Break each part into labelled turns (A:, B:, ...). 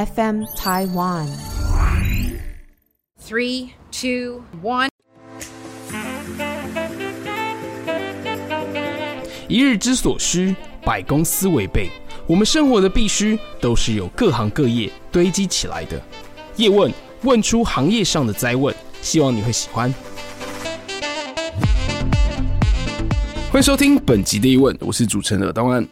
A: FM Taiwan。
B: Three, two, one。
C: 一日之所需，百公司为备。我们生活的必须，都是由各行各业堆积起来的。叶问，问出行业上的灾问，希望你会喜欢。欢迎收听本集的疑问，我是主持人耳东安。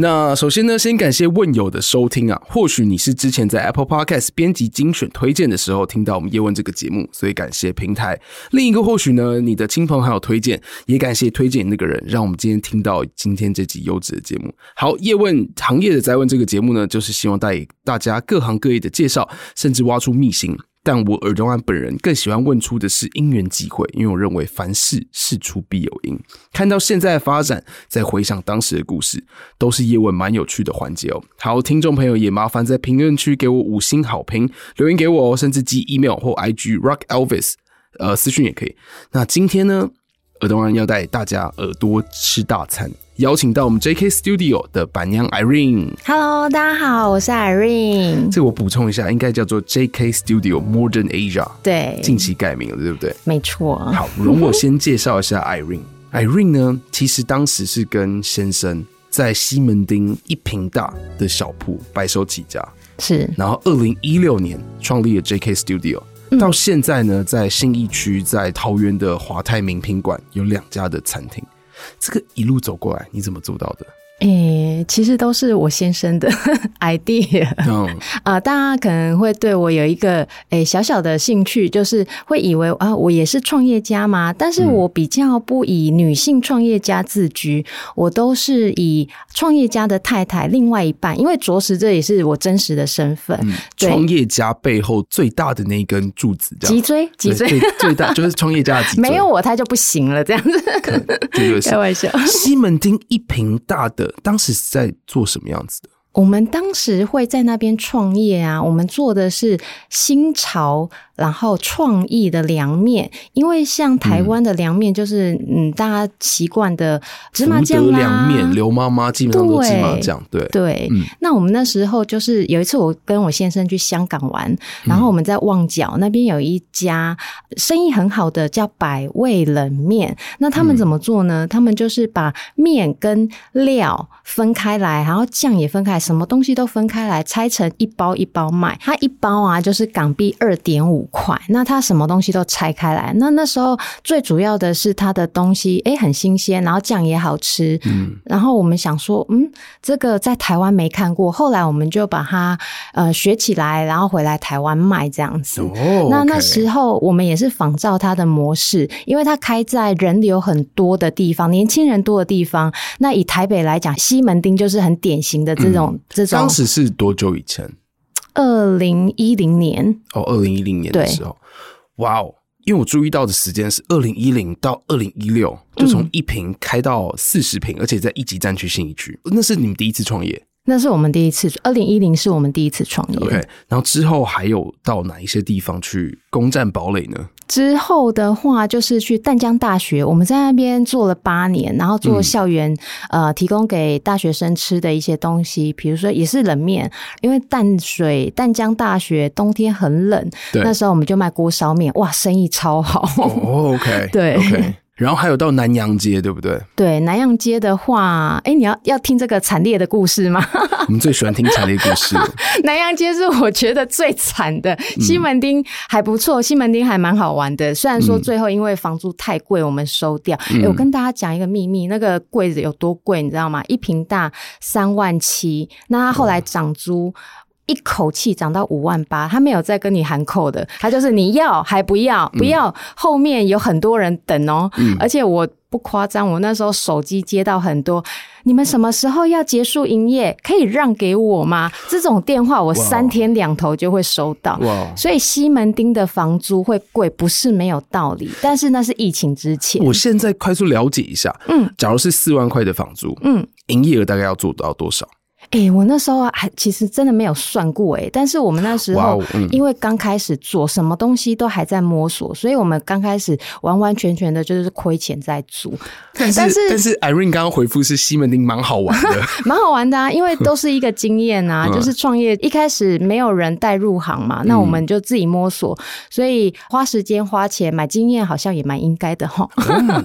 C: 那首先呢，先感谢问友的收听啊。或许你是之前在 Apple Podcast 编辑精选推荐的时候听到我们叶问这个节目，所以感谢平台。另一个或许呢，你的亲朋好友推荐，也感谢推荐那个人，让我们今天听到今天这集优质的节目。好，叶问行业的灾问这个节目呢，就是希望带大家各行各业的介绍，甚至挖出秘辛。但我耳东安本人更喜欢问出的是因缘际会，因为我认为凡事事出必有因。看到现在的发展，再回想当时的故事，都是叶问蛮有趣的环节哦。好，听众朋友也麻烦在评论区给我五星好评，留言给我哦，甚至寄 email 或 IG Rock Elvis，呃，私讯也可以。那今天呢，耳东安要带大家耳朵吃大餐。邀请到我们 JK Studio 的板娘 Irene。
D: Hello，大家好，我是 Irene。
C: 这个我补充一下，应该叫做 JK Studio Modern Asia。
D: 对，
C: 近期改名了，对不对？
D: 没错。
C: 好，容我先介绍一下 Irene。Irene 呢，其实当时是跟先生在西门町一平大的小铺白手起家，
D: 是。
C: 然后二零一六年创立了 JK Studio，嗯，到现在呢，在信义区、在桃园的华泰名品馆有两家的餐厅。这个一路走过来，你怎么做到的？
D: 诶、欸，其实都是我先生的 idea。嗯 啊，大家可能会对我有一个诶、欸、小小的兴趣，就是会以为啊，我也是创业家嘛。但是我比较不以女性创业家自居，嗯、我都是以创业家的太太，另外一半，因为着实这也是我真实的身份。嗯、
C: 创业家背后最大的那一根柱子，
D: 脊椎，脊椎
C: 最最大就是创业家的脊椎，
D: 没有我他就不行了，这样子。开玩笑，
C: 西门町一平大的。当时是在做什么样子的？
D: 我们当时会在那边创业啊，我们做的是新潮。然后创意的凉面，因为像台湾的凉面就是嗯，嗯，大家习惯的芝麻酱啦，
C: 凉面刘妈妈基本上都芝麻酱，对
D: 对。嗯，那我们那时候就是有一次，我跟我先生去香港玩，然后我们在旺角那边有一家生意很好的叫百味冷面。那他们怎么做呢？嗯，他们就是把面跟料分开来，然后酱也分开来，什么东西都分开来，拆成一包一包卖。它一包啊，就是港币二点五。块，那它什么东西都拆开来。那那时候最主要的是它的东西，哎，很新鲜，然后酱也好吃。嗯，然后我们想说，嗯，这个在台湾没看过。后来我们就把它呃学起来，然后回来台湾卖这样子。哦，那那时候我们也是仿照它的模式，因为它开在人流很多的地方，年轻人多的地方。那以台北来讲，西门町就是很典型的这种、嗯、这种。
C: 当时是多久以前？
D: 二零一零年
C: 哦，二零一零年的时候，哇哦！因为我注意到的时间是二零一零到二零一六，就从一瓶开到四十瓶，而且在一级战区信义区，那是你们第一次创业？
D: 那是我们第一次，二零一零是我们第一次创业。
C: OK，然后之后还有到哪一些地方去攻占堡垒呢？
D: 之后的话，就是去淡江大学，我们在那边做了八年，然后做校园、嗯、呃，提供给大学生吃的一些东西，比如说也是冷面，因为淡水淡江大学冬天很冷，那时候我们就卖锅烧面，哇，生意超好。
C: 哦，OK，
D: 对。
C: Okay. 然后还有到南洋街，对不对？
D: 对，南洋街的话，哎，你要要听这个惨烈的故事吗？
C: 我们最喜欢听惨烈故事。
D: 南洋街是我觉得最惨的，西门町还不错，西门町还蛮好玩的。虽然说最后因为房租太贵，我们收掉。嗯，我跟大家讲一个秘密，那个柜子有多贵，你知道吗？一平大三万七，那他后来涨租。一口气涨到五万八，他没有再跟你喊扣的，他就是你要还不要，不要、嗯、后面有很多人等哦、喔嗯，而且我不夸张，我那时候手机接到很多，你们什么时候要结束营业？可以让给我吗？这种电话我三天两头就会收到，哇所以西门町的房租会贵，不是没有道理，但是那是疫情之前。
C: 我现在快速了解一下，嗯，假如是四万块的房租，嗯，营业额大概要做到多少？
D: 哎、欸，我那时候还其实真的没有算过哎、欸，但是我们那时候因为刚开始做，什么东西都还在摸索，所以我们刚开始完完全全的就是亏钱在做。
C: 但是但是 Irene 刚刚回复是西门町蛮好玩的，
D: 蛮好玩的啊，因为都是一个经验啊，就是创业一开始没有人带入行嘛，那我们就自己摸索，所以花时间花钱买经验好像也蛮应该的哈。
C: 嗯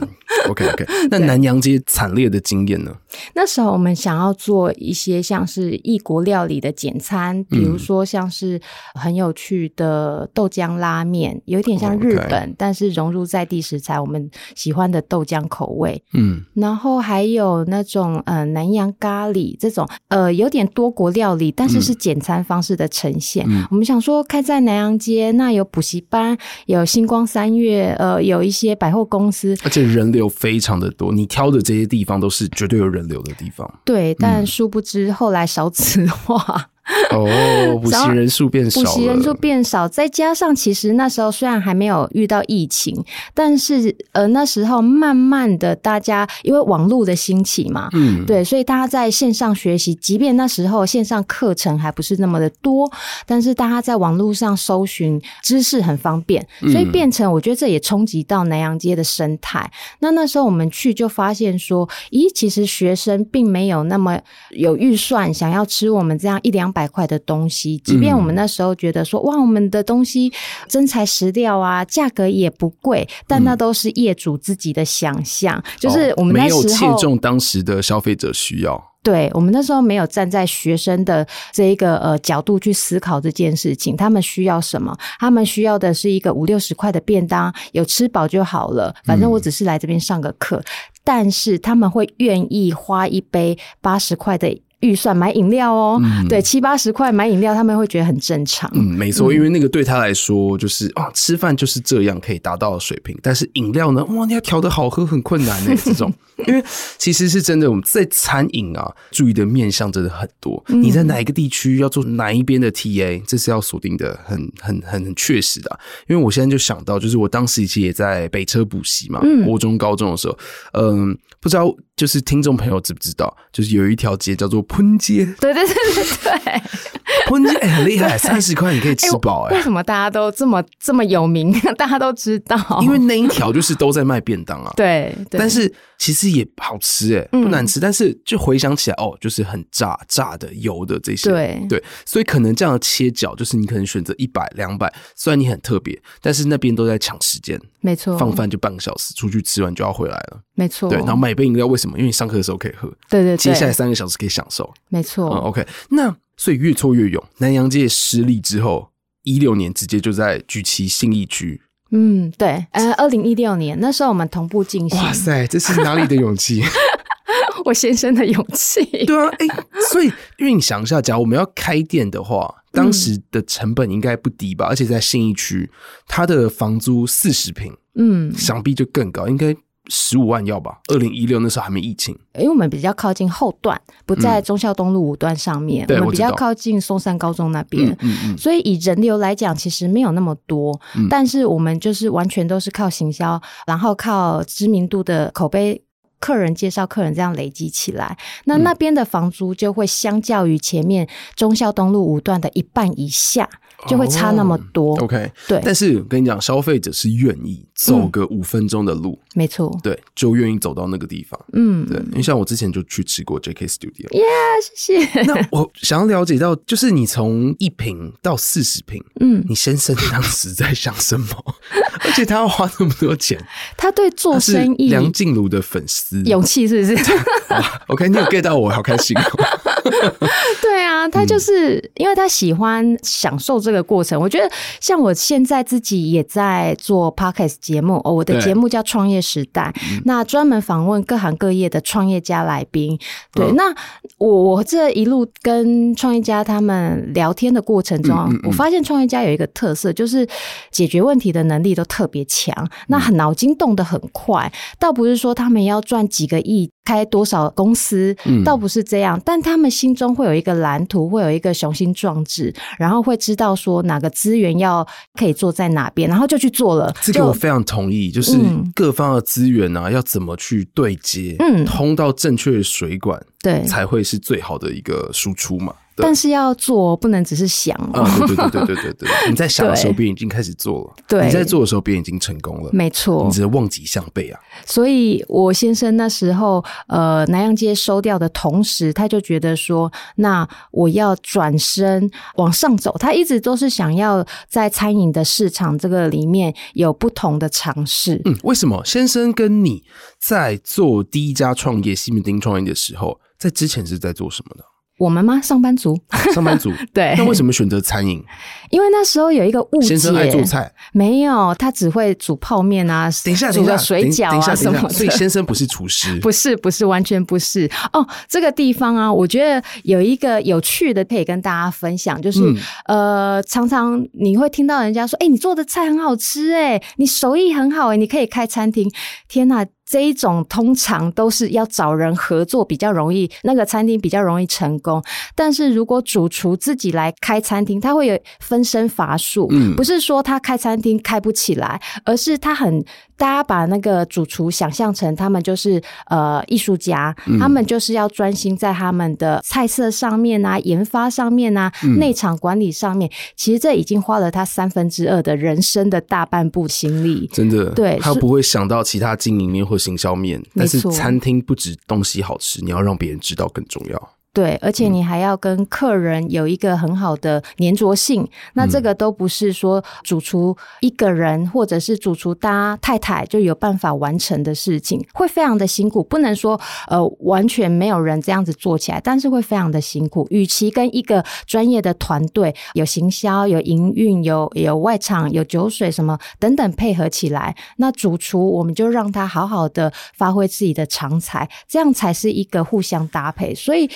C: OK OK，那南阳街惨烈的经验呢？
D: 那时候我们想要做一些像是异国料理的简餐，比如说像是很有趣的豆浆拉面，有点像日本，但是融入在地食材，我们喜欢的豆浆口味。嗯，然后还有那种呃南洋咖喱这种呃有点多国料理，但是是简餐方式的呈现。嗯，我们想说开在南洋街，那有补习班，有星光三月，呃，有一些百货公司，
C: 而且人流非常的多，你挑的这些地方都是绝对有人流的地方。
D: 对，但殊不知后后来少子化。
C: 哦，补习人数变少，补习
D: 人数变少，再加上其实那时候虽然还没有遇到疫情，但是呃那时候慢慢的大家因为网络的兴起嘛，嗯，对，所以大家在线上学习，即便那时候线上课程还不是那么的多，但是大家在网络上搜寻知识很方便，所以变成我觉得这也冲击到南洋街的生态。那那时候我们去就发现说，咦，其实学生并没有那么有预算想要吃我们这样一两。百块的东西，即便我们那时候觉得说，哇，我们的东西真材实料啊，价格也不贵，但那都是业主自己的想象，就是我们那时候、
C: 哦、没有切中当时的消费者需要。
D: 对，我们那时候没有站在学生的这一个呃角度去思考这件事情，他们需要什么？他们需要的是一个五六十块的便当，有吃饱就好了。反正我只是来这边上个课，嗯、但是他们会愿意花一杯八十块的。预算买饮料哦，嗯、对，七八十块买饮料，他们会觉得很正常。
C: 嗯，没错，因为那个对他来说就是啊，吃饭就是这样可以达到的水平。但是饮料呢，哇，你要调的好喝很困难呢。这种，因为其实是真的，我们在餐饮啊，注意的面向真的很多。嗯、你在哪一个地区要做哪一边的 TA，这是要锁定的很很很很确实的、啊。因为我现在就想到，就是我当时其实也在北车补习嘛，嗯、国中高中的时候，嗯，不知道。就是听众朋友知不知道？就是有一条街叫做喷街，
D: 对对对对对，
C: 喷街很厉害，三十块你可以吃饱哎、欸。
D: 为什么大家都这么这么有名？大家都知道，
C: 因为那一条就是都在卖便当啊。
D: 对，对
C: 但是其实也好吃哎、欸，不难吃。嗯、但是就回想起来哦，就是很炸炸的油的这些，
D: 对
C: 对，所以可能这样的切角，就是你可能选择一百两百，虽然你很特别，但是那边都在抢时间，
D: 没错，
C: 放饭就半个小时，出去吃完就要回来了，
D: 没错。
C: 对，然后买杯饮料为什么？因为你上课的时候可以喝，
D: 对对对，
C: 接下来三个小时可以享受，
D: 没错。
C: 嗯，OK，那所以越挫越勇。南洋街失利之后，一六年直接就在举旗信义区。
D: 嗯，对，呃，二零一六年那时候我们同步进行。
C: 哇塞，这是哪里的勇气？
D: 我先生的勇气。
C: 对啊，哎、欸，所以因为你想一下，假如我们要开店的话，当时的成本应该不低吧？嗯、而且在信义区，它的房租四十平，嗯，想必就更高，应该。十五万要吧？二零一六那时候还没疫情，
D: 因为我们比较靠近后段，不在忠孝东路五段上面，嗯、我们比较靠近松山高中那边，嗯嗯嗯、所以以人流来讲，其实没有那么多，嗯、但是我们就是完全都是靠行销，然后靠知名度的口碑。客人介绍客人这样累积起来，那那边的房租就会相较于前面忠孝东路五段的一半以下，就会差那么多。
C: Oh, OK，
D: 对。
C: 但是我跟你讲，消费者是愿意走个五分钟的路，嗯、没错，对，就愿意走到那个地方。嗯，对。因为像我之前就去吃过 JK Studio。
D: 耶，yeah, 谢谢。
C: 那我想要了解到，就是你从一瓶到四十瓶，嗯，你先生当时在想什么？而且他要花那么多钱，
D: 他对做生意，
C: 梁静茹的粉丝，
D: 勇气是不是？
C: OK，你有 get 到我，好开心。
D: 对啊，他就是因为他喜欢享受这个过程。我觉得像我现在自己也在做 podcast 节目哦，我的节目叫《创业时代》，那专门访问各行各业的创业家来宾。对，那我我这一路跟创业家他们聊天的过程中，我发现创业家有一个特色，就是解决问题的能力都特别强，那很脑筋动得很快。倒不是说他们要赚几个亿开多少公司，
C: 嗯，
D: 倒不是这样，但他们心中会有一个蓝图，会有一个雄心壮志，然后会知道说哪个资源要可以做在哪边，然后就去做了。
C: 这个我非常同意，就，就是各方的资源啊，要怎么去对接，嗯，通到正确的水管，对，才会是最好的一个输出嘛。
D: 但是要做，不能只是想。
C: 啊、哦，对对对对对对，你在想的时候，别人已经开始做了；对，你在做的时候，别人已经成功了。
D: 没错，
C: 你只是望其项背啊。
D: 所以，我先生那时候，呃，南洋街收掉的同时，他就觉得说，那我要转身往上走。他一直都是想要在餐饮的市场这个里面有不同的尝试。
C: 嗯，为什么先生跟你在做第一家创业西门町创业的时候，在之前是在做什么呢？
D: 我们吗？上班族，
C: 上班族。对，那为什么选择餐饮？
D: 因为那时候有一个误解，
C: 先生爱做菜，
D: 没有，他只会煮泡面啊，
C: 等一下，
D: 煮个水饺啊什么的。
C: 所以先生不是厨师，
D: 不是，不是，完全不是。哦，这个地方啊，我觉得有一个有趣的可以跟大家分享，就是、嗯、呃，常常你会听到人家说，哎、欸，你做的菜很好吃、欸，哎，你手艺很好、欸，哎，你可以开餐厅。天哪！这一种通常都是要找人合作比较容易，那个餐厅比较容易成功。但是如果主厨自己来开餐厅，他会有分身乏术。嗯，不是说他开餐厅开不起来，而是他很。大家把那个主厨想象成他们就是呃艺术家，嗯，他们就是要专心在他们的菜色上面啊、研发上面啊、嗯、内场管理上面。其实这已经花了他三分之二的人生的大半部心力。
C: 真的，对，他不会想到其他经营面或行销面。但是餐厅不止东西好吃，你要让别人知道更重要。
D: 对，而且你还要跟客人有一个很好的粘着性，嗯，那这个都不是说主厨一个人或者是主厨搭太太就有办法完成的事情，会非常的辛苦。不能说呃完全没有人这样子做起来，但是会非常的辛苦。与其跟一个专业的团队有行销、有营运、有有外场、有酒水什么等等配合起来，那主厨我们就让他好好的发挥自己的长才，这样才是一个互相搭配。所以。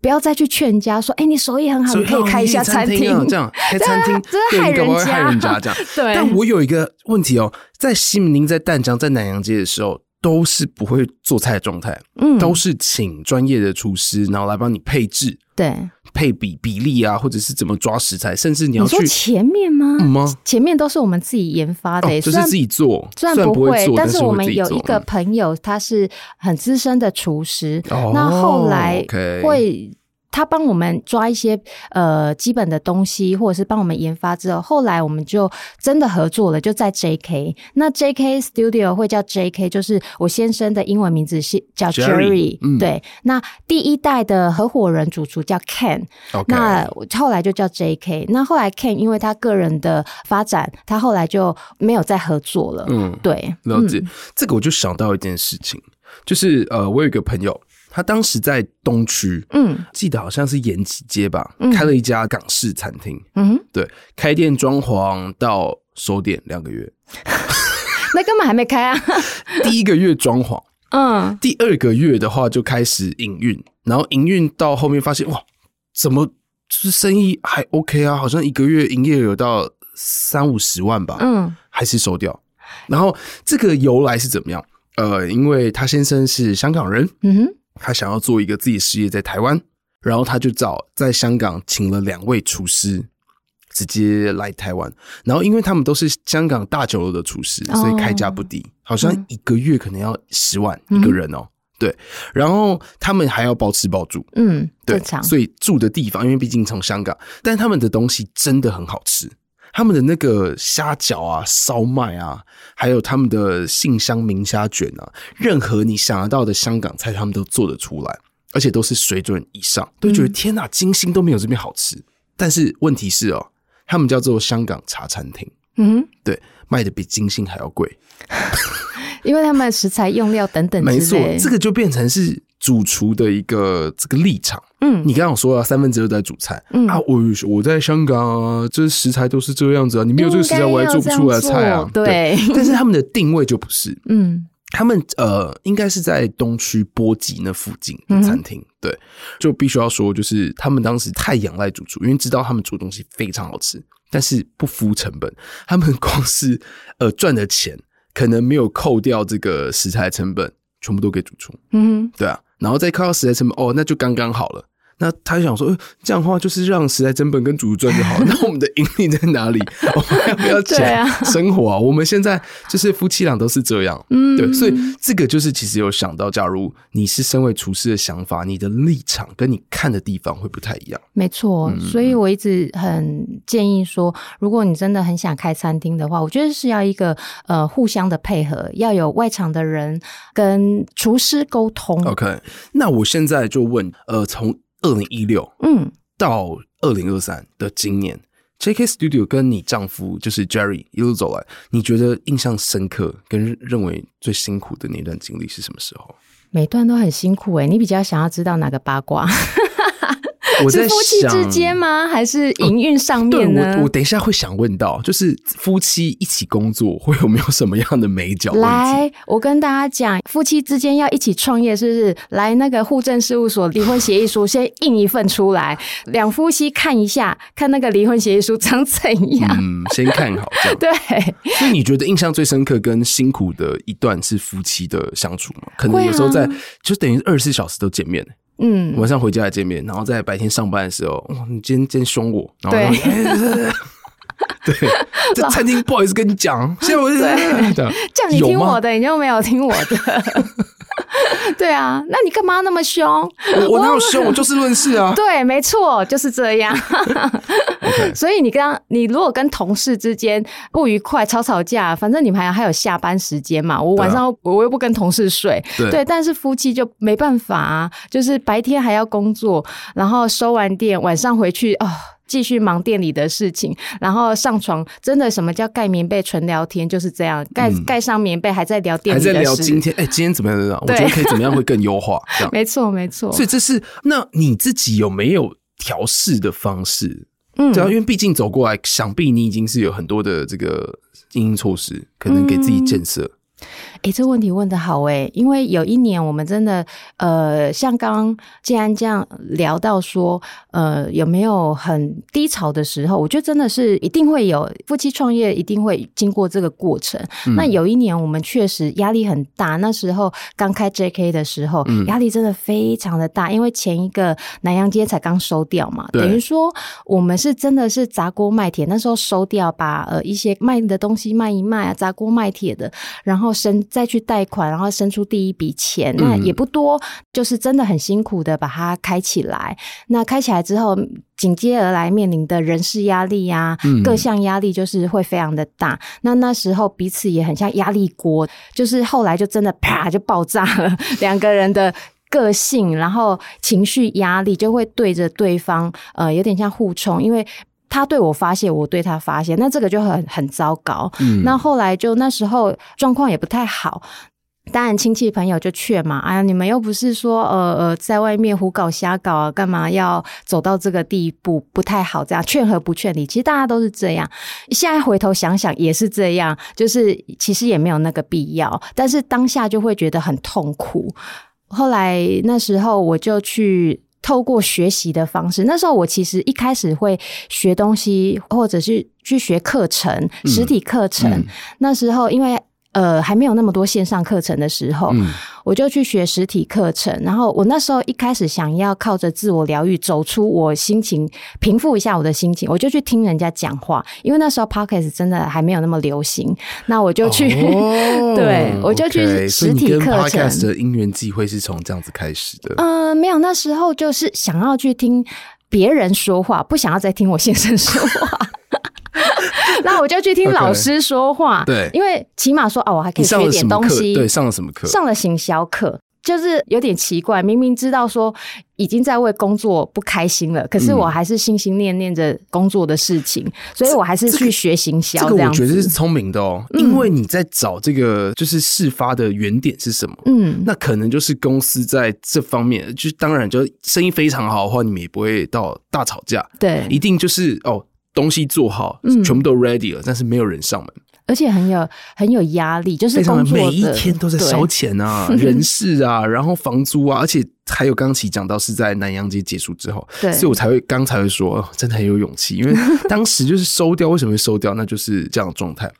D: 不要再去劝人家说：“哎、欸，你手艺很好，你可以开一下餐厅。”这样 开餐厅，真的害人家，
C: 害人家这样。对，但我有一个问题哦，在西门町、在淡江、在南洋街的时候，都是不会做菜的状态，嗯，都是请专业的厨师，然后来帮你配置，
D: 对，
C: 配比比例啊，或者是怎么抓食材，甚至你要去
D: 前面吗？
C: 嗯吗？
D: 前面都是我们自己研发的、欸哦，就是自己
C: 做。
D: 虽然不会，但是我们有一个朋友，他是很资深的厨师，哦、那后来会。他帮我们抓一些呃基本的东西，或者是帮我们研发之后，后来我们就真的合作了，就在 JK。那 JK Studio 会叫 JK，就是我先生的英文名字是叫 Jerry, Jerry、嗯。对，那第一代的合伙人主厨叫 Ken. 那后来就叫 JK。那后来 Ken 因为他个人的发展，他后来就没有再合作了。嗯，对，
C: 了解、嗯。这个我就想到一件事情，就是呃，我有一个朋友。他当时在东区，嗯，记得好像是延吉街吧，嗯，开了一家港式餐厅，嗯，对，开店装潢到收店两个月，
D: 那根本还没开啊。
C: 第一个月装潢，嗯，第二个月的话就开始营运，然后营运到后面发现哇，怎么就是生意还 OK 啊？好像一个月营业额有到三五十万吧，嗯，还是收掉。然后这个由来是怎么样？呃，因为他先生是香港人，嗯哼。他想要做一个自己事业在台湾，然后他就找在香港请了两位厨师，直接来台湾。然后因为他们都是香港大酒楼的厨师，所以开价不低，好像一个月可能要十万一个人哦。对，然后他们还要包吃包住，嗯，对，所以住的地方，因为毕竟从香港，但他们的东西真的很好吃。他们的那个虾饺啊、烧麦啊，还有他们的信香明虾卷啊，任何你想得到的香港菜，他们都做得出来，而且都是水准以上，都觉得天哪，金星都没有这边好吃。但是问题是哦，他们叫做香港茶餐厅，嗯，对，卖的比金星还要贵，
D: 因为他们的食材用料等等，
C: 没错，这个就变成是。主厨的一个这个立场，嗯，你刚刚说了三分之二在煮菜，嗯。啊，我我在香港啊，这食材都是这个样子啊，你没有这个食材，我还做不出来菜啊，对，对。但是他们的定位就不是，嗯，他们呃，应该是在东区波吉那附近的餐厅，嗯，对，就必须要说，就是他们当时太仰赖主厨，因为知道他们煮东西非常好吃，但是不敷成本，他们光是呃赚的钱可能没有扣掉这个食材成本。全部都给主厨。
D: 嗯，
C: 对啊，然后再靠食材成本，哦，那就刚刚好了。那他就想说，这样的话就是让食材真本跟主厨赚就好了。那我们的盈利在哪里？我们要不要讲生活啊？我们现在就是夫妻俩都是这样，嗯，对，所以这个就是其实有想到，假如你是身为厨师的想法，你的立场跟你看的地方会不太一样。
D: 没错，所以我一直很建议说，如果你真的很想开餐厅的话，我觉得是要一个呃互相的配合，要有外场的人跟厨师沟通。
C: OK，那我现在就问，呃，从二零一六，嗯，到二零二三的今年，JK Studio 跟你丈夫就是 Jerry 一路走来，你觉得印象深刻跟认为最辛苦的那段经历是什么时候？
D: 每段都很辛苦诶，你比较想要知道哪个八卦？
C: 我在
D: 是夫妻之间吗？还是营运上面呢？
C: 哦、我我等一下会想问到，就是夫妻一起工作会有没有什么样的美角？
D: 来，我跟大家讲，夫妻之间要一起创业，是不是？来，那个户政事务所离婚协议书先印一份出来，两夫妻看一下，看那个离婚协议书长怎样？
C: 嗯，先看好这样。
D: 对。
C: 所以你觉得印象最深刻跟辛苦的一段是夫妻的相处吗？可能有时候在，啊、就等于二十四小时都见面。嗯，晚上回家来见面，然后在白天上班的时候，哇，你今天今天凶我，然后对，对，这餐厅不好意思跟你讲，现在我是
D: 对，叫你听我的，你就没有听我的，对啊，那你干嘛那么凶？
C: 我我哪有凶？我就事论事啊，
D: 对，没错，就是这样。所以你刚你如果跟同事之间不愉快，吵吵架，反正你们还还有下班时间嘛。我晚上我又不跟同事睡，对，对，但是夫妻就没办法啊，就是白天还要工作，然后收完店晚上回去哦，继续忙店里的事情，然后上床，真的什么叫盖棉被纯聊天，就是这样，盖盖、嗯、上棉被还在聊店里的事，还在聊
C: 今天，哎、欸，今天怎么样？怎么样我觉得可以怎么样会更优化？
D: 没错没错。
C: 所以这是那你自己有没有调试的方式？嗯，对啊，因为毕竟走过来，想必你已经是有很多的这个经营措施，可能给自己建设。
D: 哎、欸，这问题问的好哎，因为有一年我们真的呃，像刚刚既然这样聊到说，呃，有没有很低潮的时候？我觉得真的是一定会有，夫妻创业一定会经过这个过程。嗯、那有一年我们确实压力很大，那时候刚开 JK 的时候，压力真的非常的大，嗯、因为前一个南洋街才刚收掉嘛，等于说我们是真的是砸锅卖铁，那时候收掉，把呃一些卖的东西卖一卖啊，砸锅卖铁的，然后生。再去贷款，然后生出第一笔钱，那也不多，就是真的很辛苦的把它开起来。那开起来之后，紧接而来面临的人事压力呀、啊，各项压力就是会非常的大。那那时候彼此也很像压力锅，就是后来就真的啪就爆炸了，两个人的个性，然后情绪压力就会对着对方，呃，有点像互冲，因为。他对我发泄，我对他发泄，那这个就很很糟糕。嗯，那后来就那时候状况也不太好，当然亲戚朋友就劝嘛，哎呀，你们又不是说呃呃在外面胡搞瞎搞啊，干嘛要走到这个地步？不太好，这样劝和不劝离，其实大家都是这样。现在回头想想也是这样，就是其实也没有那个必要，但是当下就会觉得很痛苦。后来那时候我就去。透过学习的方式，那时候我其实一开始会学东西，或者是去学课程，实体课程。嗯嗯、那时候因为呃还没有那么多线上课程的时候。嗯我就去学实体课程，然后我那时候一开始想要靠着自我疗愈走出我心情，平复一下我的心情，我就去听人家讲话，因为那时候 Podcast 真的还没有那么流行，那我就去，哦、对，我就去实体课程。Okay,
C: 的因缘际会是从这样子开始的？
D: 嗯、呃，没有，那时候就是想要去听别人说话，不想要再听我先生说话。那我就去听老师说话，对因为起码说哦，我还可以学点东西。
C: 对，上了什么课？
D: 上了行销课，就是有点奇怪。明明知道说已经在为工作不开心了，可是我还是心心念念着工作的事情，嗯、所以我还是去学行销。这个我
C: 觉得是聪明的哦，嗯、因为你在找这个就是事发的原点是什么？嗯，那可能就是公司在这方面，就当然就生意非常好的话，你们也不会到大吵架。
D: 对，
C: 一定就是哦。东西做好，全部都 ready 了，嗯、但是没有人上门，
D: 而且很有很有压力，就是工作
C: 每一天都在烧钱啊，人事啊，然后房租啊，而且还有刚才讲到是在南洋街结束之后，对，所以我才会刚才会说，哦，真的很有勇气，因为 当时就是收掉，为什么会收掉？那就是这样的状态。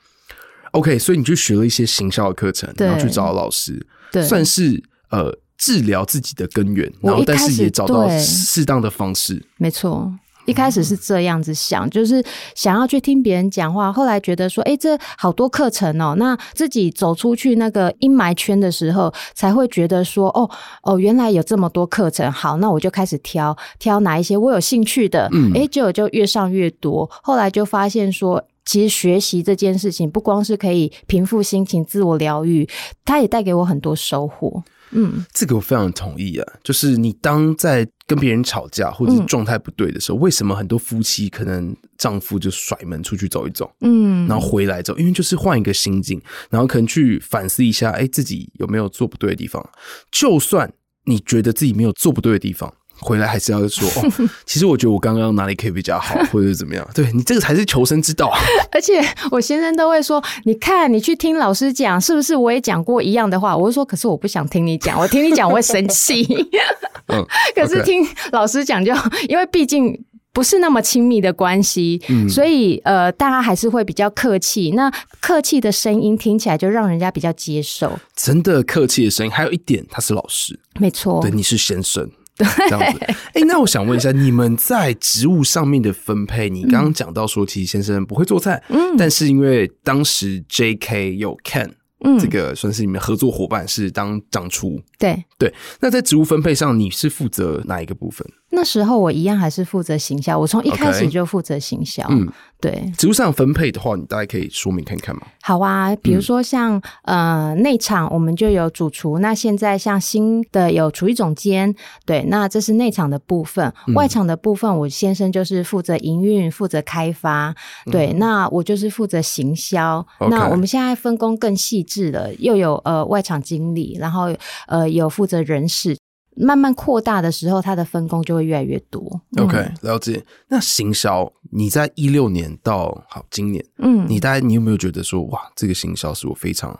C: OK，所以你去学了一些行销的课程，然后去找老师，
D: 对，
C: 算是呃治疗自己的根源，然后但是也找到适当的方式，
D: 没错。一开始是这样子想，就是想要去听别人讲话。后来觉得说，哎，这好多课程哦，那自己走出去那个阴霾圈的时候，才会觉得说，哦哦，原来有这么多课程。好，那我就开始挑挑哪一些我有兴趣的。嗯，哎，结果就越上越多。后来就发现说，其实学习这件事情，不光是可以平复心情、自我疗愈，它也带给我很多收获。嗯，
C: 这个我非常同意啊。就是你当在跟别人吵架或者是状态不对的时候，嗯，为什么很多夫妻可能丈夫就甩门出去走一走，嗯，然后回来之后，因为就是换一个心境，然后可能去反思一下，哎，自己有没有做不对的地方。就算你觉得自己没有做不对的地方。回来还是要说哦，其实我觉得我刚刚哪里可以比较好，或者是怎么样？对，你这个才是求生之道啊！
D: 而且我先生都会说：“你看，你去听老师讲，是不是我也讲过一样的话？”我就说：“可是我不想听你讲，我听你讲我会生气。”嗯，可是听老师讲就，因为毕竟不是那么亲密的关系，嗯，所以呃，大家还是会比较客气。那客气的声音听起来就让人家比较接受。
C: 真的客气的声音，还有一点，他是老师，
D: 没错，
C: 对，你是先生。对，这样子。哎、欸，那我想问一下，你们在职务上面的分配，你刚刚讲到说，其实先生不会做菜，嗯，但是因为当时 J.K. 有 Ken，嗯，这个算是你们合作伙伴，是当掌厨，
D: 对
C: 对。那在职务分配上，你是负责哪一个部分？
D: 那时候我一样还是负责行销，我从一开始就负责行销。嗯，对。
C: 职务上分配的话，你大概可以说明看看吗？
D: 好啊，比如说像、嗯、呃内场，我们就有主厨。那现在像新的有厨艺总监，对，那这是内场的部分。嗯、外场的部分，我先生就是负责营运、负责开发。对，嗯、那我就是负责行销。那我们现在分工更细致了，又有呃外场经理，然后呃有负责人事。慢慢扩大的时候，它的分工就会越来越多。
C: OK，了解。那行销，你在一六年到好今年，嗯，你大概你有没有觉得说，哇，这个行销是我非常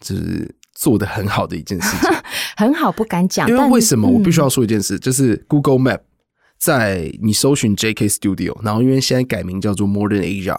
C: 就是做的很好的一件事情？
D: 很好，不敢讲。
C: 因为为什么？我必须要说一件事，嗯、就是 Google Map 在你搜寻 JK Studio，然后因为现在改名叫做 Modern Asia，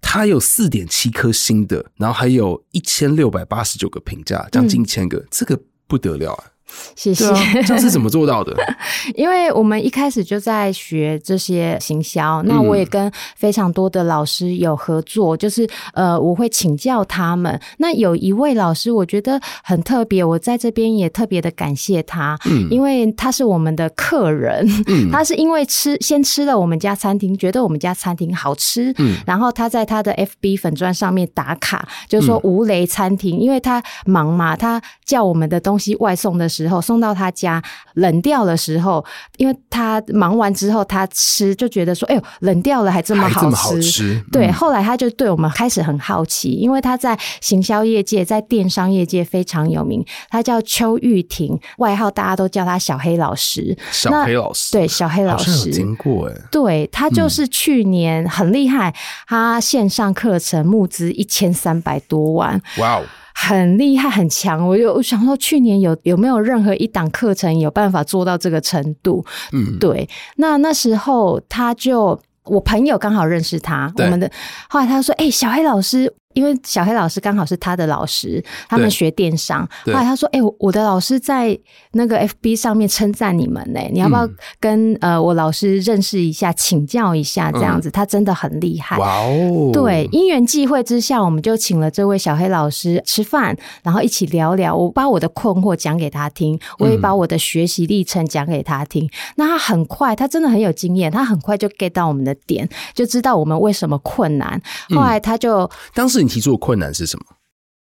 C: 它有四点七颗星的，然后还有一千六百八十九个评价，将近一千个，嗯、这个不得了啊！
D: 谢谢。
C: 啊、这是怎么做到的？
D: 因为我们一开始就在学这些行销，那我也跟非常多的老师有合作，就是呃，我会请教他们。那有一位老师，我觉得很特别，我在这边也特别的感谢他，嗯，因为他是我们的客人，嗯，他是因为吃先吃了我们家餐厅，觉得我们家餐厅好吃，嗯，然后他在他的 FB 粉砖上面打卡，就是说吴雷餐厅，因为他忙嘛，他叫我们的东西外送的时候。时候送到他家冷掉的时候，因为他忙完之后他吃就觉得说：“哎呦，冷掉了还这么好吃。
C: 好吃”
D: 对，后来他就对我们开始很好奇，因为他在行销业界、在电商业界非常有名。他叫邱玉婷，外号大家都叫他小黑老师。
C: 小黑老师，
D: 对，小黑老师
C: 经过哎，
D: 对，他就是去年很厉害，他线上课程募资一千三百多万，
C: 哇哦！
D: 很厉害，很强。我就想说，去年有有没有任何一档课程有办法做到这个程度？嗯，对。那那时候他就，我朋友刚好认识他，我们的后来他说：“哎、欸，小黑老师。”因为小黑老师刚好是他的老师，他们学电商。后来他说：“哎、欸，我的老师在那个 FB 上面称赞你们呢，你要不要跟、嗯、呃我老师认识一下，请教一下这样子？嗯、他真的很厉害。”哇哦！对，因缘际会之下，我们就请了这位小黑老师吃饭，然后一起聊聊。我把我的困惑讲给他听，我也把我的学习历程讲给他听。嗯、那他很快，他真的很有经验，他很快就 get 到我们的点，就知道我们为什么困难。后来他就、嗯、
C: 当时。你提出的困难是什么？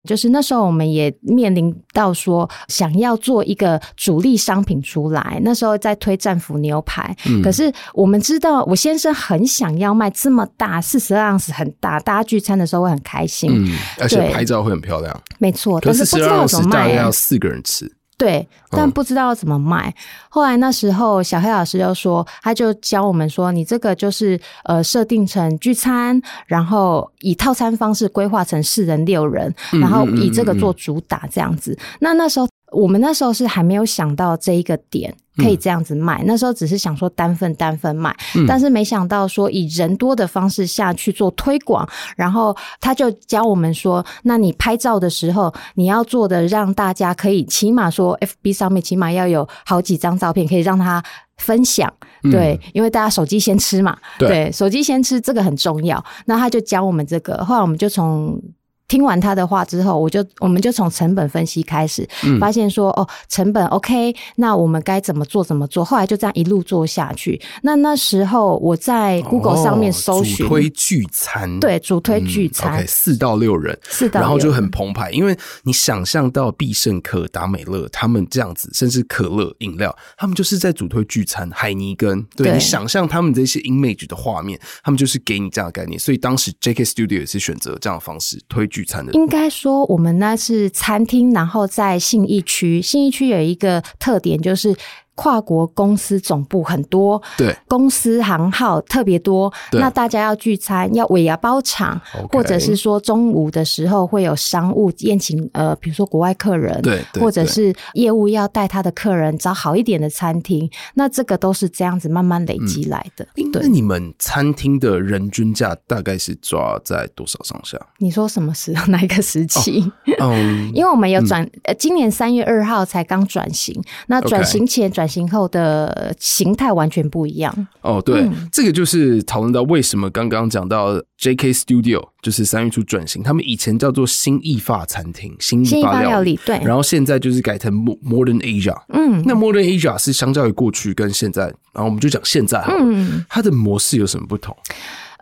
D: 就是那时候我们也面临到说，想要做一个主力商品出来。那时候在推战斧牛排，嗯、可是我们知道，我先生很想要卖这么大，四十二盎司很大，大家聚餐的时候会很开心，嗯，
C: 而且拍照会很漂亮。
D: 没错，可是不知道怎么卖，大概
C: 要四个人吃。
D: 对，但不知道要怎么卖。嗯、后来那时候，小黑老师就说，他就教我们说，你这个就是呃，设定成聚餐，然后以套餐方式规划成四人六人，然后以这个做主打这样子。那那时候。我们那时候是还没有想到这一个点。可以这样子卖，嗯、那时候只是想说单份单份卖，嗯、但是没想到说以人多的方式下去做推广，然后他就教我们说，那你拍照的时候，你要做的让大家可以起码说，FB 上面起码要有好几张照片可以让他分享，对，嗯、因为大家手机先吃嘛，对，对，手机先吃这个很重要，那他就教我们这个，后来我们就从。听完他的话之后，我就我们就从成本分析开始，发现说、嗯、哦，成本 OK，那我们该怎么做怎么做？后来就这样一路做下去。那那时候我在 Google 上面搜寻、
C: 哦、主推聚餐，
D: 对，主推聚餐，
C: 四到六人，
D: 四到六，
C: 然后就很澎湃，因为你想象到必胜客、达美乐他们这样子，甚至可乐饮料，他们就是在主推聚餐，海尼根，对，对你想象他们这些 image 的画面，他们就是给你这样的概念。所以当时 JK Studio 也是选择这样的方式推聚。
D: 应该说，我们那是餐厅，然后在信义区。信义区有一个特点，就是。跨国公司总部很多，
C: 对，
D: 公司行号特别多。
C: 对
D: 那大家要聚餐，要尾牙包场或者是说中午的时候会有商务宴请，呃，比如说国外客人，
C: 对，对
D: 或者是业务要带他的客人找好一点的餐厅。那这个都是这样子慢慢累积来的。
C: 嗯、对，那你们餐厅的人均价大概是抓在多少上下？
D: 你说什么时候？哪一个时期？
C: 哦、嗯，
D: 因为我们有转，呃、嗯，今年三月二号才刚转型。那转型前转。转型后的形态完全不一样。
C: 哦，对，嗯、这个就是讨论到为什么刚刚讲到 JK Studio 就是三月初转型，他们以前叫做新意发餐厅、新意发料理，
D: 对，
C: 然后现在就是改成 Modern Asia，嗯，那 Modern Asia 是相较于过去跟现在，然后我们就讲现在好了，嗯，它的模式有什么不同？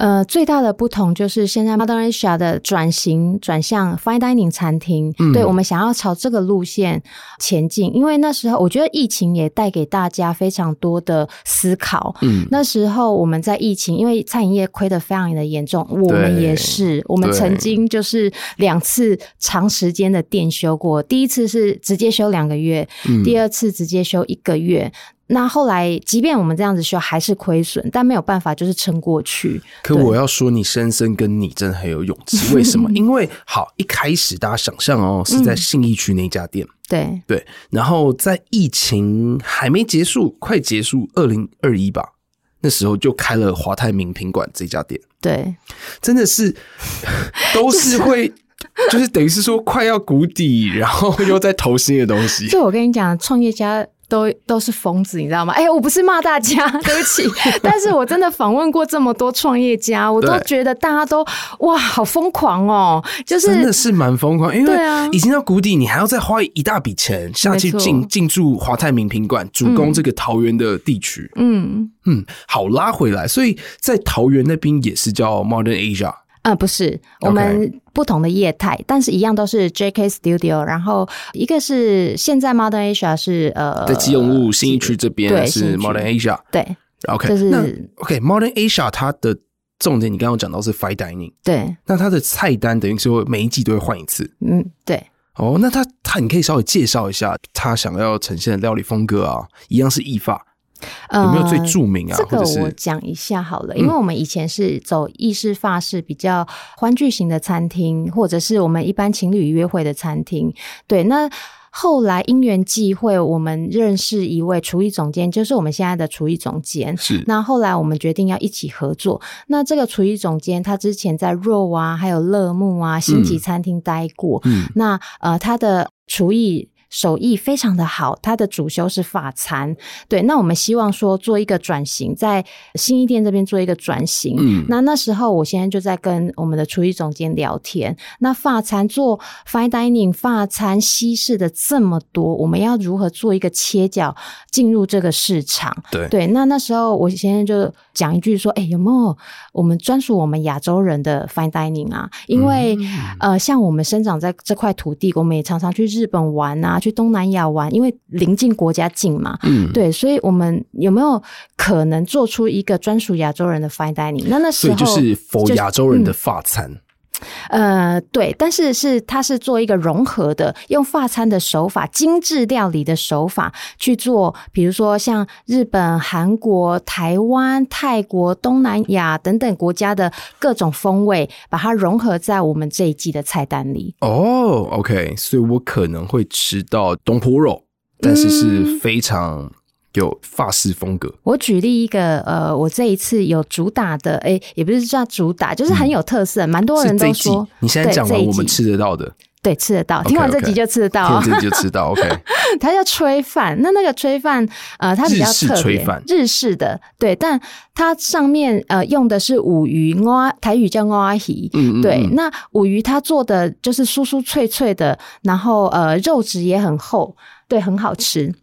D: 呃，最大的不同就是现在 Modern Asia 的转型转向 Fine Dining 餐厅，嗯、对，我们想要朝这个路线前进。因为那时候我觉得疫情也带给大家非常多的思考。嗯，那时候我们在疫情，因为餐饮业亏得非常的严重，我们也是，我们曾经就是两次长时间的店休过，第一次是直接休两个月，嗯、第二次直接休一个月。那后来，即便我们这样子修还是亏损，但没有办法，就是撑过去。
C: 可我要说，你先生跟你真的很有勇气。为什么？因为好一开始大家想象哦，是在信义区那家店，
D: 嗯、对
C: 对。然后在疫情还没结束，快结束，二零二一吧，那时候就开了华泰名品馆这家店。
D: 对，
C: 真的是 都是会，就是等于是说快要谷底，然后又在投新的东西。
D: 就我跟你讲，创业家。都都是疯子，你知道吗？哎、欸，我不是骂大家，对不起。但是我真的访问过这么多创业家，我都觉得大家都哇，好疯狂哦！就是
C: 真的是蛮疯狂，因为已经到谷底，你还要再花一大笔钱下去进进驻华泰名品馆，主攻这个桃园的地区。嗯嗯，好，拉回来，所以在桃园那边也是叫 Modern Asia。
D: 呃，不是，我们不同的业态.但是一样都是 JK Studio。然后一个是现在 Modern Asia 是呃，
C: 在基隆路新一区这边是 Modern Asia。
D: 对
C: ，OK，
D: 就是
C: 那 OK Modern Asia 它的重点，你刚刚讲到是 Fine Dining。
D: 对，
C: 那它的菜单等于说每一季都会换一次。
D: 嗯，对。
C: 哦，那它它你可以稍微介绍一下它想要呈现的料理风格啊，一样是意法。有没有最著名啊？
D: 呃、这个我讲一下好了，因为我们以前是走意式、法式比较欢聚型的餐厅，或者是我们一般情侣约会的餐厅。对，那后来因缘际会，我们认识一位厨艺总监，就是我们现在的厨艺总监。
C: 是。
D: 那后来我们决定要一起合作。那这个厨艺总监他之前在肉啊，还有乐木啊、星级餐厅待过。嗯。那呃，他的厨艺。手艺非常的好，他的主修是法餐，对。那我们希望说做一个转型，在新一店这边做一个转型。嗯，那那时候我现在就在跟我们的厨艺总监聊天。那法餐做 fine dining，法餐西式的这么多，我们要如何做一个切角进入这个市场？
C: 对
D: 对。那那时候我现在就讲一句说，哎、欸，有没有我们专属我们亚洲人的 fine dining 啊？因为、嗯、呃，像我们生长在这块土地，我们也常常去日本玩啊。去东南亚玩，因为邻近国家近嘛，嗯，对，所以我们有没有可能做出一个专属亚洲人的 fine dining？那那时候
C: 就是 for 亚洲人的法餐。
D: 呃，对，但是是它是做一个融合的，用法餐的手法、精致料理的手法去做，比如说像日本、韩国、台湾、泰国、东南亚等等国家的各种风味，把它融合在我们这一季的菜单里。
C: 哦，OK，所以我可能会吃到东坡肉，但是是非常。有法式风格。
D: 我举例一个，呃，我这一次有主打的，哎、欸，也不是叫主打，就是很有特色，蛮、嗯、多人都说。
C: 你现在讲完我们吃得到的，
D: 对，吃得到。听完这集就吃得到，
C: 听完这集就吃到。OK，
D: 它叫炊饭。那那个炊饭，呃，它比较特别，日式炊饭，日式的，对，但它上面呃用的是五鱼，我台语叫我鱼。嗯嗯。对，那五鱼它做的就是酥酥脆脆的，然后呃肉质也很厚，对，很好吃。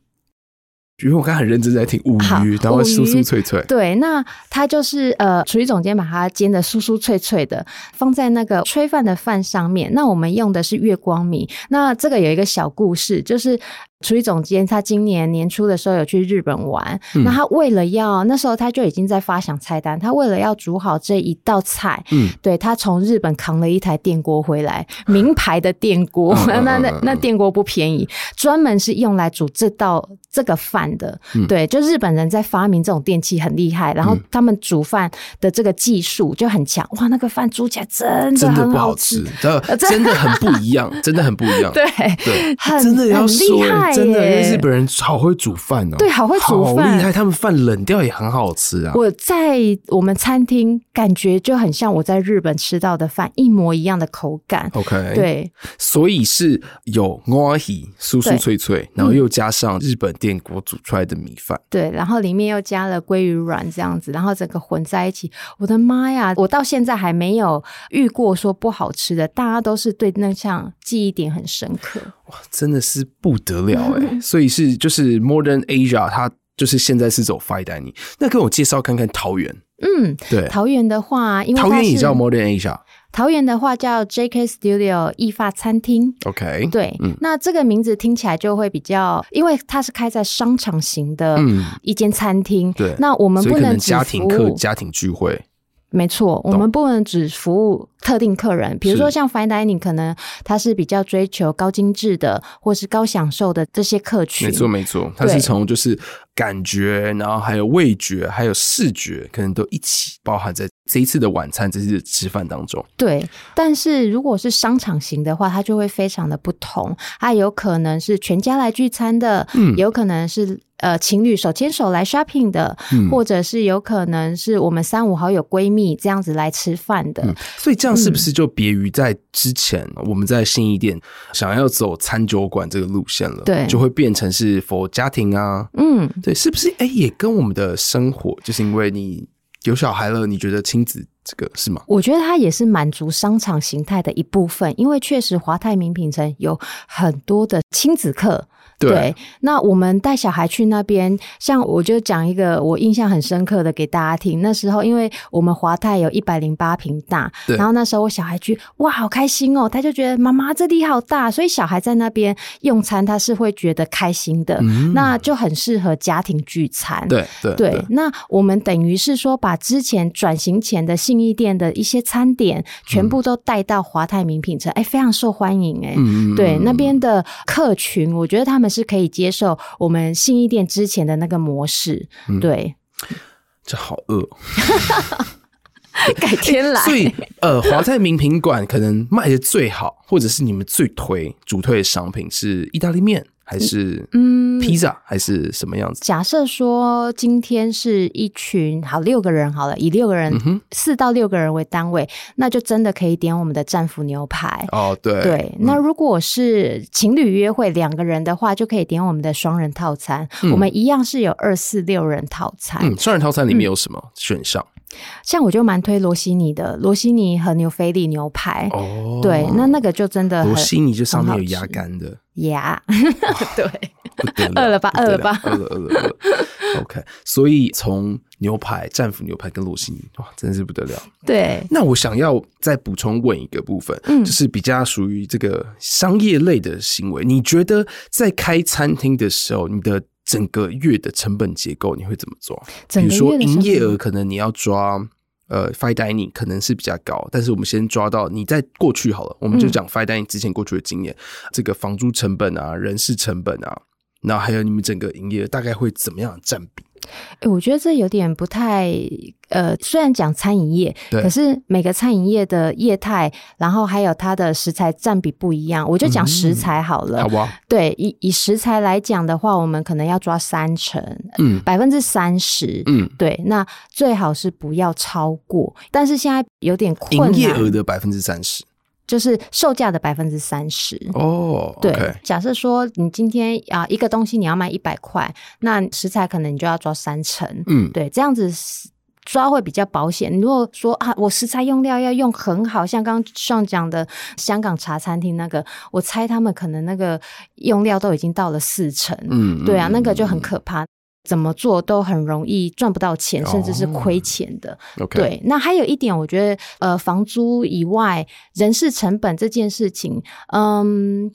C: 因为我刚才很认真在听五鱼，然后酥酥脆脆。
D: 对，那它就是呃，厨艺总监把它煎的酥酥脆脆的，放在那个炊饭的饭上面。那我们用的是月光米。那这个有一个小故事，就是。厨艺总监他今年年初的时候有去日本玩，嗯、那他为了要那时候他就已经在发想菜单，他为了要煮好这一道菜，嗯，对，他从日本扛了一台电锅回来，名牌的电锅，那那那那电锅不便宜，专门是用来煮这道这个饭的，嗯、对，就日本人在发明这种电器很厉害，然后他们煮饭的这个技术就很强，哇，那个饭煮起来真的很好吃，
C: 真的，真的很不一样，真的很不一样，
D: 对
C: 对，
D: 很
C: 真的要
D: 很厉害。
C: 真的，因为日本人好会煮饭哦，
D: 对，好会煮饭，
C: 好厉害。他们饭冷掉也很好吃啊。
D: 我在我们餐厅感觉就很像我在日本吃到的饭一模一样的口感。
C: OK，
D: 对，
C: 所以是有糯米酥酥脆脆，然后又加上日本电锅煮出来的米饭，
D: 对，然后里面又加了鲑鱼卵这样子，然后整个混在一起。我的妈呀，我到现在还没有遇过说不好吃的，大家都是对那项记忆点很深刻。
C: 哇，真的是不得了哎、欸！所以是就是 Modern Asia，它就是现在是走 Fine Dining。那跟我介绍看看桃园。
D: 嗯，
C: 对，
D: 桃园的话，因为
C: 桃园也叫 Modern Asia。
D: 桃园的话叫 JK Studio 意发餐厅。
C: OK，
D: 对，嗯，那这个名字听起来就会比较，因为它是开在商场型的一间餐厅。对，那我们不能只
C: 家庭客、家庭聚会。
D: 没错，我们不能只服务特定客人，比如说像 Fine Dining，可能它是比较追求高精致的，或是高享受的这些客群。
C: 没错，没错，它是从就是感觉，然后还有味觉，还有视觉，可能都一起包含在这一次的晚餐、这次的吃饭当中。
D: 对，但是如果是商场型的话，它就会非常的不同，它有可能是全家来聚餐的，嗯，有可能是。呃，情侣手牵手来 shopping 的，嗯，或者是有可能是我们三五好友闺蜜这样子来吃饭的。
C: 嗯，所以这样是不是就别于在之前我们在信义店想要走餐酒馆这个路线了？对，就会变成是 for 家庭啊。嗯，对，是不是？哎，也跟我们的生活，就是因为你有小孩了，你觉得亲子这个是吗？
D: 我觉得它也是满足商场形态的一部分，因为确实华泰名品城有很多的亲子客。对，对，那我们带小孩去那边，像我就讲一个我印象很深刻的给大家听。那时候，因为我们华泰有一百零八平大，然后那时候我小孩去，哇，好开心哦！他就觉得妈妈这里好大，所以小孩在那边用餐，他是会觉得开心的。嗯、那就很适合家庭聚餐。
C: 对对对，那
D: 我们等于是说，把之前转型前的信义店的一些餐点，全部都带到华泰名品城，哎、嗯，非常受欢迎哎。嗯对，那边的客群，我觉得他们。是可以接受我们信义店之前的那个模式，嗯、对。
C: 这好饿，
D: 改天来。
C: 所以，呃，华泰名品馆可能卖的最好，或者是你们最推主推的商品是意大利面。还是嗯，披萨还是什么样子？
D: 假设说今天是一群好六个人好了，以六个人四、嗯、到六个人为单位，那就真的可以点我们的战斧牛排
C: 哦。对
D: 对，那如果是情侣约会两个人的话，就可以点我们的双人套餐。嗯、我们一样是有二四六人套餐。
C: 嗯，双人套餐里面有什么选项？嗯
D: 像我就蛮推罗西尼的罗西尼和牛菲力牛排哦，对，那那个就真的
C: 罗西尼就上面有鸭肝的
D: 鸭，对，饿了吧，饿了吧，
C: 饿了饿了饿了，OK，所以从牛排战斧牛排跟罗西尼哇，真的是不得了。
D: 对，
C: 那我想要再补充问一个部分，嗯，就是比较属于这个商业类的行为，你觉得在开餐厅的时候，你的整个月的成本结构你会怎么做？比如说营业额可能你要抓呃，fine dining 可能是比较高，但是我们先抓到你在过去好了，我们就讲 fine dining 之前过去的经验，嗯、这个房租成本啊，人事成本啊，然后还有你们整个营业大概会怎么样占比？
D: 欸，我觉得这有点不太呃，虽然讲餐饮业，可是每个餐饮业的业态，然后还有它的食材占比不一样。我就讲食材好了，嗯、好吧？对，以以食材来讲的话，我们可能要抓三成，嗯，百分之三十，嗯，对，那最好是不要超过。但是现在有点困难，
C: 营业额的百分之三十。
D: 就是售价的百分之三十
C: 哦。
D: 对，假设说你今天啊一个东西你要卖一百块，那食材可能你就要抓三成。嗯，对，这样子抓会比较保险。如果说啊，我食材用料要用很好，像刚刚上讲的香港茶餐厅那个，我猜他们可能那个用料都已经到了四成。嗯，对啊，那个就很可怕。怎么做都很容易赚不到钱，甚至是亏钱的。
C: Oh.
D: 对，那还有一点，我觉得呃，房租以外，人事成本这件事情，嗯，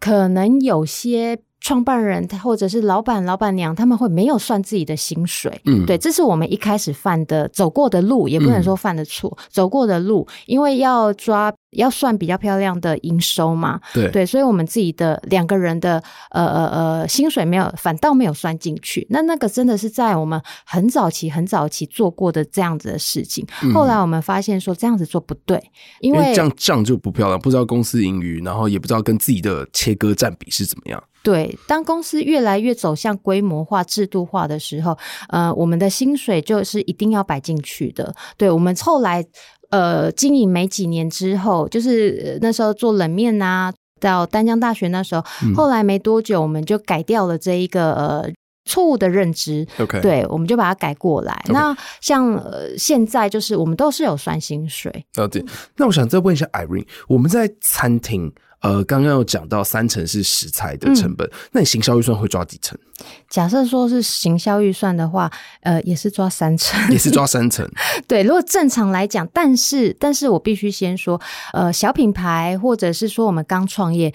D: 可能有些。创办人他或者是老板、老板娘，他们会没有算自己的薪水。嗯，对，这是我们一开始犯的走过的路，也不能说犯的错，嗯、走过的路，因为要抓要算比较漂亮的营收嘛。对对，所以我们自己的两个人的呃呃呃薪水没有，反倒没有算进去。那那个真的是在我们很早期、很早期做过的这样子的事情。嗯、后来我们发现说这样子做不对，因为，因为
C: 这样账就不漂亮，不知道公司盈余，然后也不知道跟自己的切割占比是怎么样。
D: 对，当公司越来越走向规模化、制度化的时候，呃，我们的薪水就是一定要摆进去的。对，我们后来呃经营没几年之后，就是那时候做冷面啊，到丹江大学那时候，嗯、后来没多久，我们就改掉了这一个呃错误的认知。
C: OK，
D: 对，我们就把它改过来。那像呃现在就是我们都是有算薪水。
C: 了解。那我想再问一下 Irene，我们在餐厅。呃，刚刚有讲到三成是食材的成本，嗯、那你行销预算会抓几成？
D: 假设说是行销预算的话，呃，也是抓三成，
C: 也是抓三成。
D: 对，如果正常来讲，但是，但是我必须先说，呃，小品牌或者是说我们刚创业。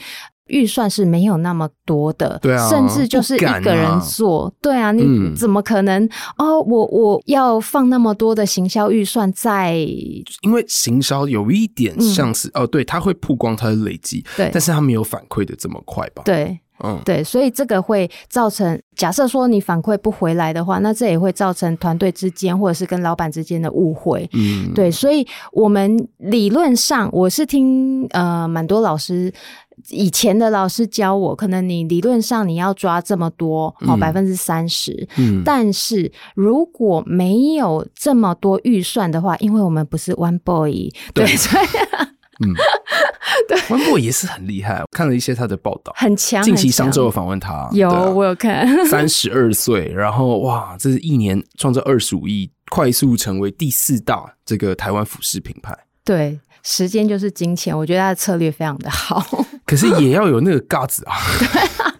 D: 预算是没有那么多的，
C: 对啊，
D: 甚至就是一个人做，啊对啊，你怎么可能？嗯、哦，我我要放那么多的行销预算在？
C: 因为行销有一点像是、嗯、哦，对，它会曝光，它的累积，
D: 对，
C: 但是它没有反馈的这么快吧？
D: 对，嗯，对，所以这个会造成，假设说你反馈不回来的话，那这也会造成团队之间或者是跟老板之间的误会，嗯，对，所以我们理论上，我是听呃蛮多老师。以前的老师教我，可能你理论上你要抓这么多哦，百分之三十。嗯，但是如果没有这么多预算的话，因为我们不是 One Boy，对，所以，
C: 嗯，对，One Boy 也是很厉害。我看了一些他的报道，
D: 很强。
C: 近期上周有访问他，
D: 有我有看。
C: 三十二岁，然后哇，这是一年创造二十五亿，快速成为第四大这个台湾服饰品牌。
D: 对。时间就是金钱，我觉得他的策略非常的好。
C: 可是也要有那个 guts 啊。对啊，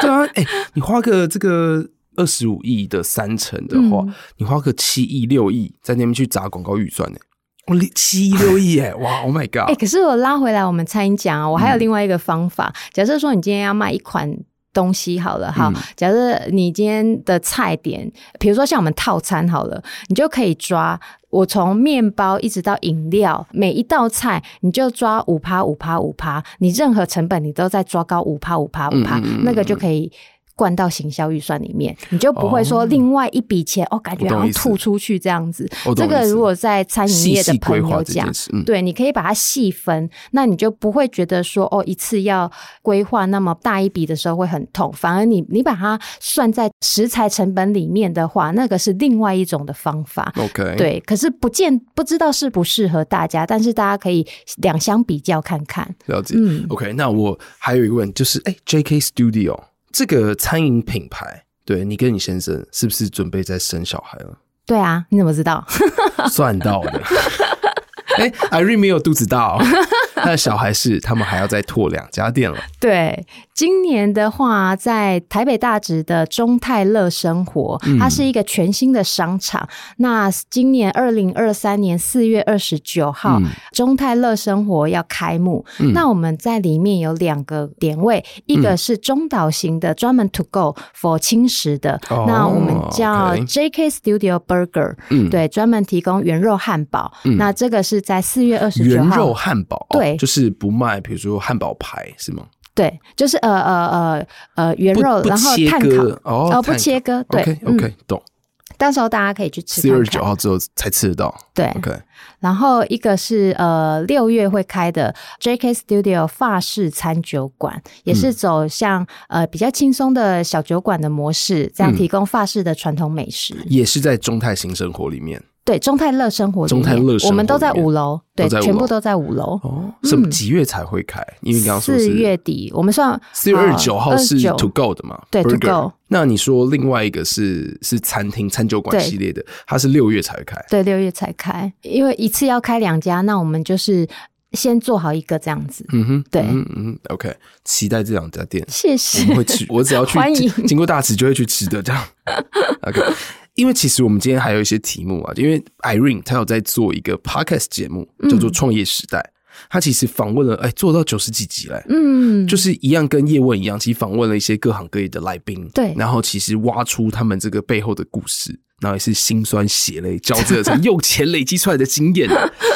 C: 对啊，哎，你花个这个二十五亿的三成的话，嗯、你花个七亿六亿在那边去砸广告预算呢？我七亿六亿哎，哇，Oh my god！哎，
D: 可是我拉回来我们餐饮讲啊，我还有另外一个方法。嗯、假设说你今天要卖一款东西好了，好，假设你今天的菜点，比如说像我们套餐好了，你就可以抓。我从面包一直到饮料，每一道菜你就抓五趴五趴五趴，你任何成本你都在抓高五趴五趴五趴，那个就可以。灌到行销预算里面，你就不会说另外一笔钱哦，哦，感觉好像吐出去这样子。这个如果在餐饮业的朋友讲，嗯、对，你可以把它细分，那你就不会觉得说哦，一次要规划那么大一笔的时候会很痛。反而你你把它算在食材成本里面的话，那个是另外一种的方法。
C: OK，
D: 对，可是不见不知道适不适合大家，但是大家可以两相比较看看。
C: 了解。嗯，OK，那我还有一个问，就是哎，JK Studio。这个餐饮品牌，对你跟你先生是不是准备在生小孩了？
D: 对啊，你怎么知道？
C: 算到的。哎，Irene 没有肚子大哦。那小孩是他们还要再拓两家店了。
D: 对，今年的话，在台北大直的中泰乐生活，它是一个全新的商场。嗯、那今年二零二三年四月二十九号，中泰乐生活要开幕，嗯、那我们在里面有两个点位，一个是中岛型的，专门 to go for 轻食的，嗯、那我们叫 JK Studio Burger，嗯，对，专门提供原肉汉堡。嗯、那这个是在四月二十九号，
C: 原肉汉堡，
D: 对，
C: 就是不卖，比如说汉堡排是吗？
D: 对，就是呃呃呃呃原肉，然后炭烤哦，不切割，对
C: ，OK OK，懂。
D: 到时候大家可以去吃。四
C: 月二十九号之后才吃得到。
D: 对
C: ，OK。
D: 然后一个是呃六月会开的 JK Studio 法式餐酒馆，也是走向呃比较轻松的小酒馆的模式，这样提供法式的传统美食。
C: 也是在中泰新生活里面。
D: 对，中泰乐生活，
C: 中泰乐生活，
D: 我们都在五楼，对，全部都在五楼。
C: 哦，什么几月才会开？因为刚刚说
D: 四月底，我们算
C: 四月二十九号是 To Go 的嘛？
D: 对，To Go。
C: 那你说另外一个是是餐厅餐酒馆系列的，它是六月才开。
D: 对，六月才开，因为一次要开两家，那我们就是先做好一个这样子。嗯哼，对，
C: 嗯嗯，OK，期待这两家店。
D: 谢谢。
C: 我们会吃，我只要去经过大池就会去吃的，这样。OK。因为其实我们今天还有一些题目啊，因为 Irene 她有在做一个 podcast 节目，叫做《创业时代》，她、嗯、其实访问了哎，做到九十几集嘞，嗯，就是一样跟叶问一样，其实访问了一些各行各业的来宾，
D: 对，
C: 然后其实挖出他们这个背后的故事。然后也是心酸血泪交织成 用钱累积出来的经验。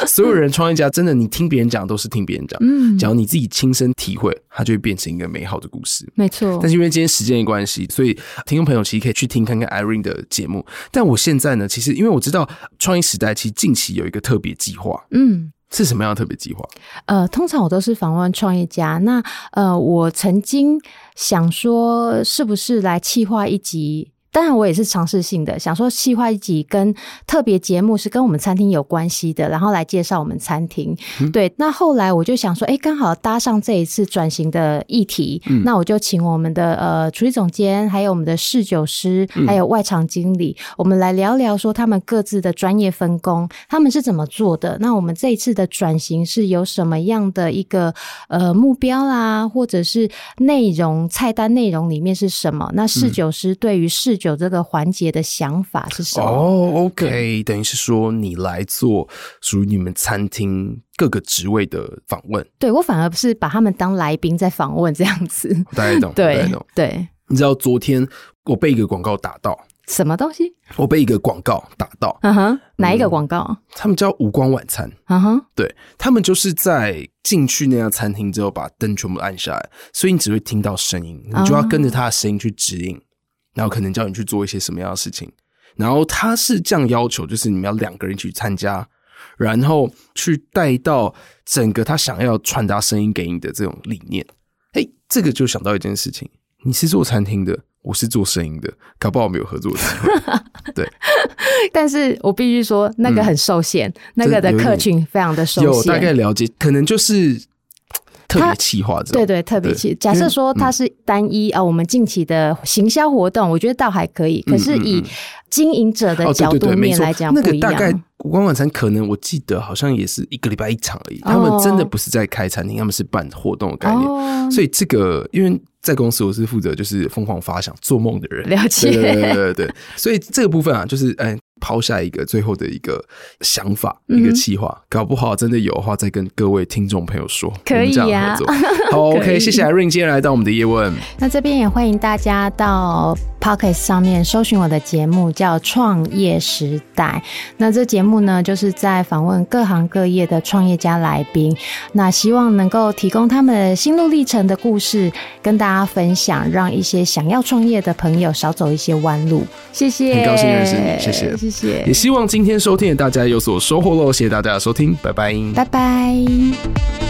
C: 所有人创业家真的，你听别人讲都是听别人讲。嗯，假如你自己亲身体会，它就会变成一个美好的故事。
D: 没错。
C: 但是因为今天时间的关系，所以听众朋友其实可以去听看看 Irene 的节目。但我现在呢，其实因为我知道创业时代其实近期有一个特别计划。嗯，是什么样的特别计划？
D: 呃，通常我都是访问创业家。那呃，我曾经想说，是不是来企划一集？当然，我也是尝试性的想说，细化一集跟特别节目是跟我们餐厅有关系的，然后来介绍我们餐厅。嗯、对，那后来我就想说，哎，刚好搭上这一次转型的议题，嗯、那我就请我们的呃厨艺总监，还有我们的侍酒师，还有外场经理，嗯、我们来聊聊说他们各自的专业分工，他们是怎么做的。那我们这一次的转型是有什么样的一个呃目标啦，或者是内容菜单内容里面是什么？那侍酒师对于侍有这个环节的想法是什么？
C: 哦，OK，等于是说你来做属于你们餐厅各个职位的访问。
D: 对，我反而不是把他们当来宾在访问这样子。
C: 大家懂？对。
D: 对，
C: 你知道昨天我被一个广告打到，
D: 什么东西？
C: 我被一个广告打到。
D: 嗯哼，哪一个广告？嗯，
C: 他们叫无光晚餐。嗯哼，对，他们就是在进去那家餐厅之后，把灯全部按下来，所以你只会听到声音，你就要跟着他的声音去指引。然后可能叫你去做一些什么样的事情，然后他是这样要求，就是你们要两个人去参加，然后去带到整个他想要传达声音给你的这种理念。哎，这个就想到一件事情，你是做餐厅的，我是做声音的，搞不好没有合作的机会。对，
D: 但是我必须说，那个很受限，嗯、那个的客群非常的受限。
C: 有大概了解，可能就是。特别企划，
D: 对对，特别企。假设说它是单一啊，我们近期的行销活动，我觉得倒还可以。可是以经营者的角度面来讲，
C: 那个大概无光晚餐可能我记得好像也是一个礼拜一场而已。他们真的不是在开餐厅，他们是办活动的概念。所以这个因为在公司我是负责就是疯狂发想做梦的人，
D: 了解，
C: 对对对对。所以这个部分啊，就是嗯。抛下一个最后的一个想法，嗯、一个计划，搞不好真的有的话，再跟各位听众朋友说，
D: 可以呀、啊。
C: 好，OK，谢谢 Rain 今天来到我们的叶问。
D: 那这边也欢迎大家到 Podcast 上面搜寻我的节目，叫《创业时代》。那这节目呢，就是在访问各行各业的创业家来宾，那希望能够提供他们的心路历程的故事，跟大家分享，让一些想要创业的朋友少走一些弯路。谢谢，
C: 很高兴认识你，谢谢。
D: 谢谢，
C: 也希望今天收听的大家有所收获喽！谢谢大家的收听，拜拜，
D: 拜拜。